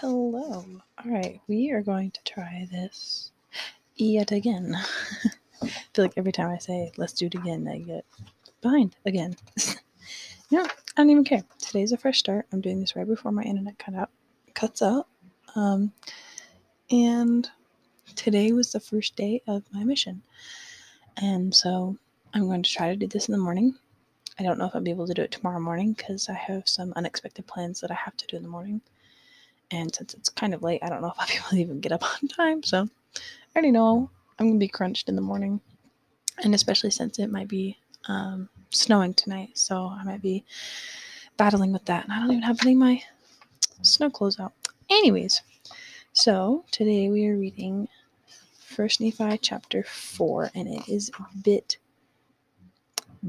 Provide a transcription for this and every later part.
Hello. All right, we are going to try this yet again. I feel like every time I say let's do it again, I get behind again. you know, I don't even care. Today's a fresh start. I'm doing this right before my internet cut out, cuts out. Um, and today was the first day of my mission. And so I'm going to try to do this in the morning. I don't know if I'll be able to do it tomorrow morning because I have some unexpected plans that I have to do in the morning. And since it's kind of late, I don't know if I'll be able to even get up on time. So I already know I'm going to be crunched in the morning. And especially since it might be um, snowing tonight. So I might be battling with that. And I don't even have any of my snow clothes out. Anyways, so today we are reading First Nephi chapter 4, and it is a bit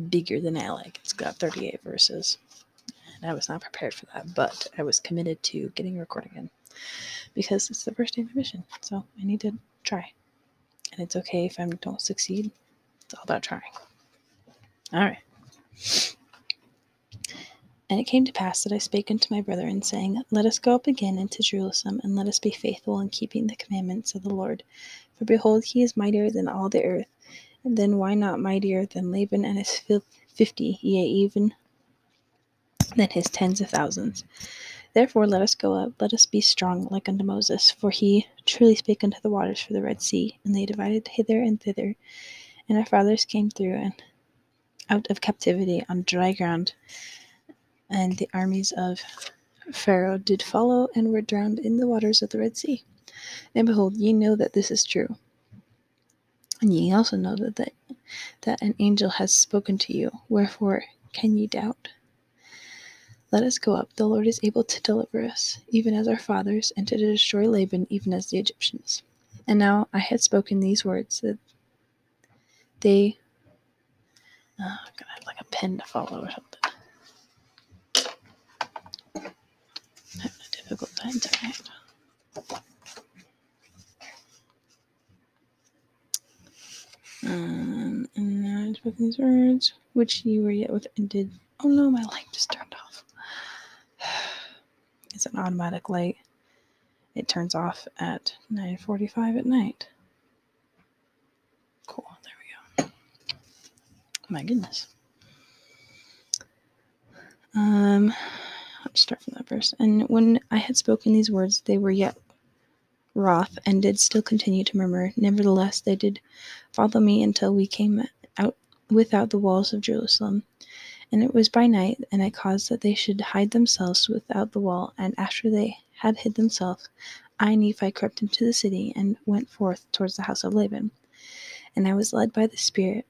bigger than I like. It's got 38 verses. I was not prepared for that, but I was committed to getting a recording in because it's the first day of my mission. So I need to try. And it's okay if I don't succeed. It's all about trying. All right. And it came to pass that I spake unto my brethren, saying, Let us go up again into Jerusalem, and let us be faithful in keeping the commandments of the Lord. For behold, he is mightier than all the earth. And then why not mightier than Laban and his fifty, yea, even than his tens of thousands. Therefore, let us go up, let us be strong like unto Moses, for he truly spake unto the waters for the Red Sea, and they divided hither and thither, and our fathers came through and out of captivity on dry ground, and the armies of Pharaoh did follow and were drowned in the waters of the Red Sea. And behold, ye know that this is true. And ye also know that, that, that an angel has spoken to you. Wherefore can ye doubt? Let us go up. The Lord is able to deliver us, even as our fathers, and to destroy Laban, even as the Egyptians. And now I had spoken these words that they. Oh, I'm gonna have like a pen to follow or something. I'm having a difficult time tonight. Um, and now I had spoken these words, which you were yet with, and did. Oh no, my light just turned an automatic light. It turns off at 9:45 at night. Cool. There we go. My goodness. Um, let's start from that verse. And when I had spoken these words, they were yet wroth and did still continue to murmur. Nevertheless, they did follow me until we came out without the walls of Jerusalem. And it was by night, and I caused that they should hide themselves without the wall. And after they had hid themselves, I, Nephi, crept into the city and went forth towards the house of Laban. And I was led by the Spirit,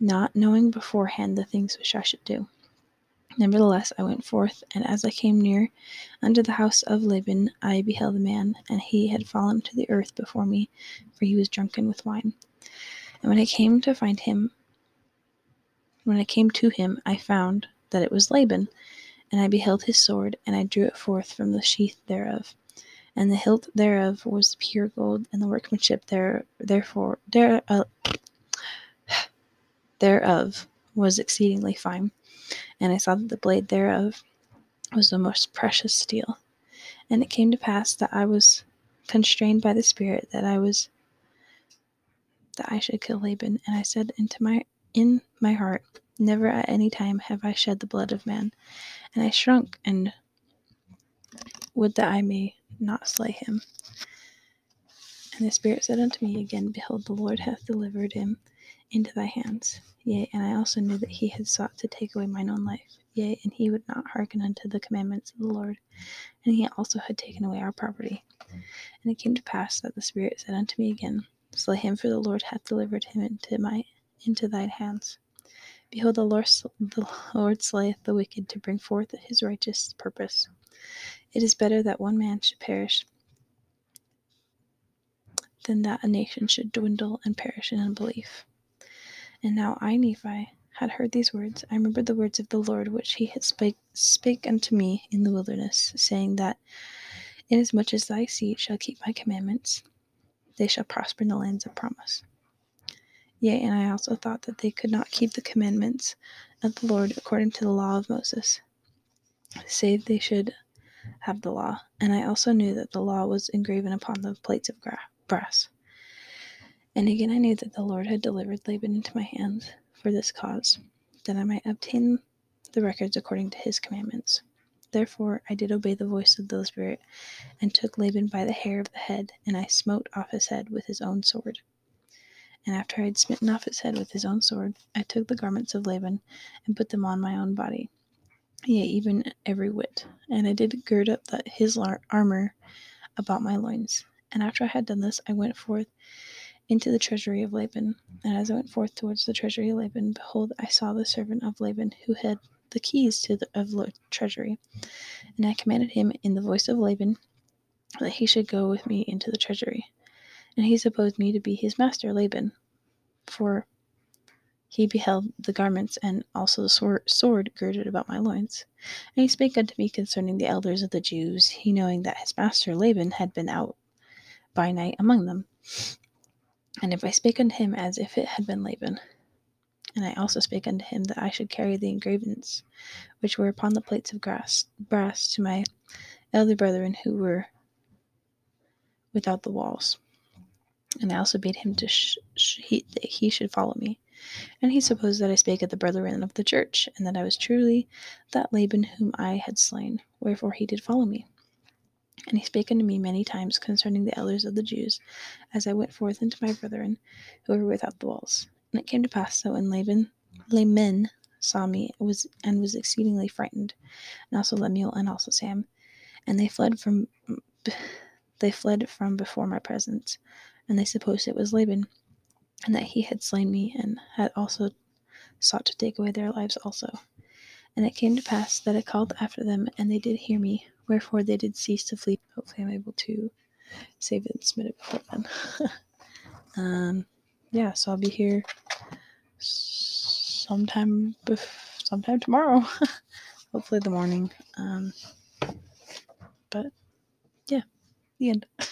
not knowing beforehand the things which I should do. Nevertheless, I went forth, and as I came near unto the house of Laban, I beheld a man, and he had fallen to the earth before me, for he was drunken with wine. And when I came to find him, when I came to him, I found that it was Laban, and I beheld his sword, and I drew it forth from the sheath thereof. And the hilt thereof was pure gold, and the workmanship there, therefore, there, uh, thereof was exceedingly fine. And I saw that the blade thereof was the most precious steel. And it came to pass that I was constrained by the Spirit that I was that I should kill Laban. And I said into my in my heart, never at any time have I shed the blood of man. And I shrunk and would that I may not slay him. And the Spirit said unto me again, Behold, the Lord hath delivered him into thy hands. Yea, and I also knew that he had sought to take away mine own life. Yea, and he would not hearken unto the commandments of the Lord. And he also had taken away our property. And it came to pass that the Spirit said unto me again, Slay him, for the Lord hath delivered him into my into thine hands. Behold, the Lord, the Lord slayeth the wicked to bring forth his righteous purpose. It is better that one man should perish than that a nation should dwindle and perish in unbelief. And now I, Nephi, had heard these words. I remembered the words of the Lord which he had spake, spake unto me in the wilderness, saying that, Inasmuch as thy seed shall keep my commandments, they shall prosper in the lands of promise. Yea, and I also thought that they could not keep the commandments of the Lord according to the law of Moses, save they should have the law, and I also knew that the law was engraven upon the plates of gra- brass. And again I knew that the Lord had delivered Laban into my hands for this cause, that I might obtain the records according to his commandments. Therefore I did obey the voice of the Spirit, and took Laban by the hair of the head, and I smote off his head with his own sword. And after I had smitten off his head with his own sword, I took the garments of Laban, and put them on my own body, yea, even every whit. And I did gird up the, his lar- armor about my loins. And after I had done this, I went forth into the treasury of Laban. And as I went forth towards the treasury of Laban, behold, I saw the servant of Laban, who had the keys to the of the treasury. And I commanded him in the voice of Laban that he should go with me into the treasury. And he supposed me to be his master Laban, for he beheld the garments and also the sword, girded about my loins. And he spake unto me concerning the elders of the Jews, he knowing that his master Laban had been out by night among them. And if I spake unto him as if it had been Laban, and I also spake unto him that I should carry the engravings which were upon the plates of grass, brass to my elder brethren who were without the walls. And I also bade him to sh- sh- he, that he should follow me. And he supposed that I spake of the brethren of the church, and that I was truly that Laban whom I had slain, wherefore he did follow me. And he spake unto me many times concerning the elders of the Jews, as I went forth unto my brethren who were without the walls. And it came to pass that when Laban, Laman saw me was and was exceedingly frightened, and also Lemuel and also Sam, and they fled from they fled from before my presence, and they supposed it was Laban, and that he had slain me, and had also sought to take away their lives also. And it came to pass that I called after them, and they did hear me, wherefore they did cease to flee. Hopefully, I'm able to save it and submit it before then. um, yeah, so I'll be here sometime, bef- sometime tomorrow. Hopefully, the morning. Um, but yeah, the end.